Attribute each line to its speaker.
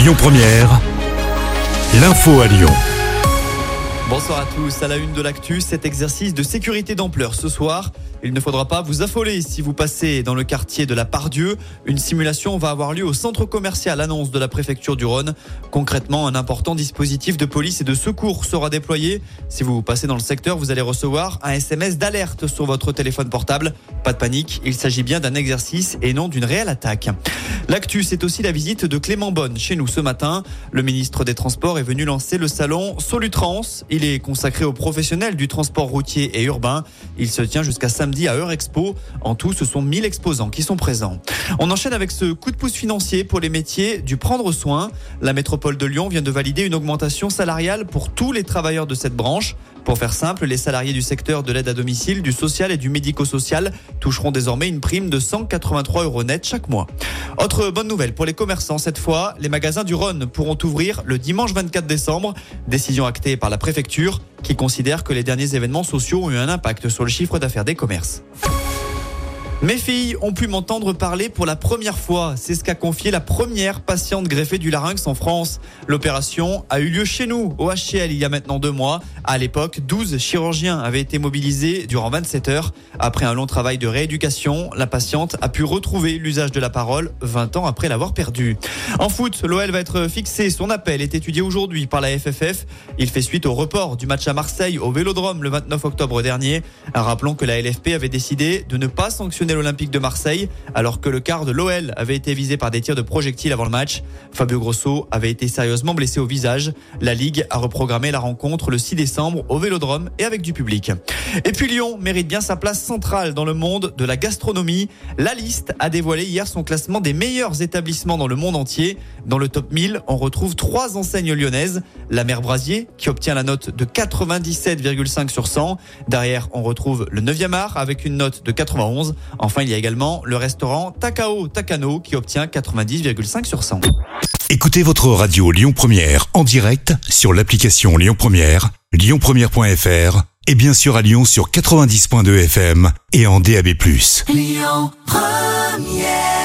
Speaker 1: Lyon Première, l'info à Lyon.
Speaker 2: Bonsoir à tous. À la une de l'actu, cet exercice de sécurité d'ampleur ce soir. Il ne faudra pas vous affoler si vous passez dans le quartier de la Pardieu. Une simulation va avoir lieu au centre commercial, annonce de la préfecture du Rhône. Concrètement, un important dispositif de police et de secours sera déployé. Si vous passez dans le secteur, vous allez recevoir un SMS d'alerte sur votre téléphone portable. Pas de panique, il s'agit bien d'un exercice et non d'une réelle attaque. L'actu, c'est aussi la visite de Clément Bonne chez nous ce matin. Le ministre des Transports est venu lancer le salon Solutrans. Il est consacré aux professionnels du transport routier et urbain. Il se tient jusqu'à samedi à Eurexpo. En tout, ce sont 1000 exposants qui sont présents. On enchaîne avec ce coup de pouce financier pour les métiers du prendre soin. La métropole de Lyon vient de valider une augmentation salariale pour tous les travailleurs de cette branche. Pour faire simple, les salariés du secteur de l'aide à domicile, du social et du médico-social toucheront désormais une prime de 183 euros net chaque mois. Autre bonne nouvelle pour les commerçants, cette fois, les magasins du Rhône pourront ouvrir le dimanche 24 décembre. Décision actée par la préfecture qui considère que les derniers événements sociaux ont eu un impact sur le chiffre d'affaires des commerces. Mes filles ont pu m'entendre parler pour la première fois. C'est ce qu'a confié la première patiente greffée du larynx en France. L'opération a eu lieu chez nous, au HCL, il y a maintenant deux mois. À l'époque, 12 chirurgiens avaient été mobilisés durant 27 heures. Après un long travail de rééducation, la patiente a pu retrouver l'usage de la parole 20 ans après l'avoir perdu. En foot, l'OL va être fixé. Son appel est étudié aujourd'hui par la FFF. Il fait suite au report du match à Marseille au Vélodrome le 29 octobre dernier. Rappelons que la LFP avait décidé de ne pas sanctionner l'Olympique de Marseille, alors que le quart de l'OL avait été visé par des tirs de projectiles avant le match. Fabio Grosso avait été sérieusement blessé au visage. La Ligue a reprogrammé la rencontre le 6 décembre au Vélodrome et avec du public. Et puis Lyon mérite bien sa place centrale dans le monde de la gastronomie. La liste a dévoilé hier son classement des meilleurs établissements dans le monde entier. Dans le top 1000, on retrouve trois enseignes lyonnaises. La Mère Brasier, qui obtient la note de 97,5 sur 100. Derrière, on retrouve le 9e art avec une note de 91. Enfin, il y a également le restaurant Takao Takano qui obtient 90,5 sur 100.
Speaker 1: Écoutez votre radio Lyon Première en direct sur l'application Lyon Première, lyonpremière.fr et bien sûr à Lyon sur 90.2 FM et en DAB+.
Speaker 3: Lyon Première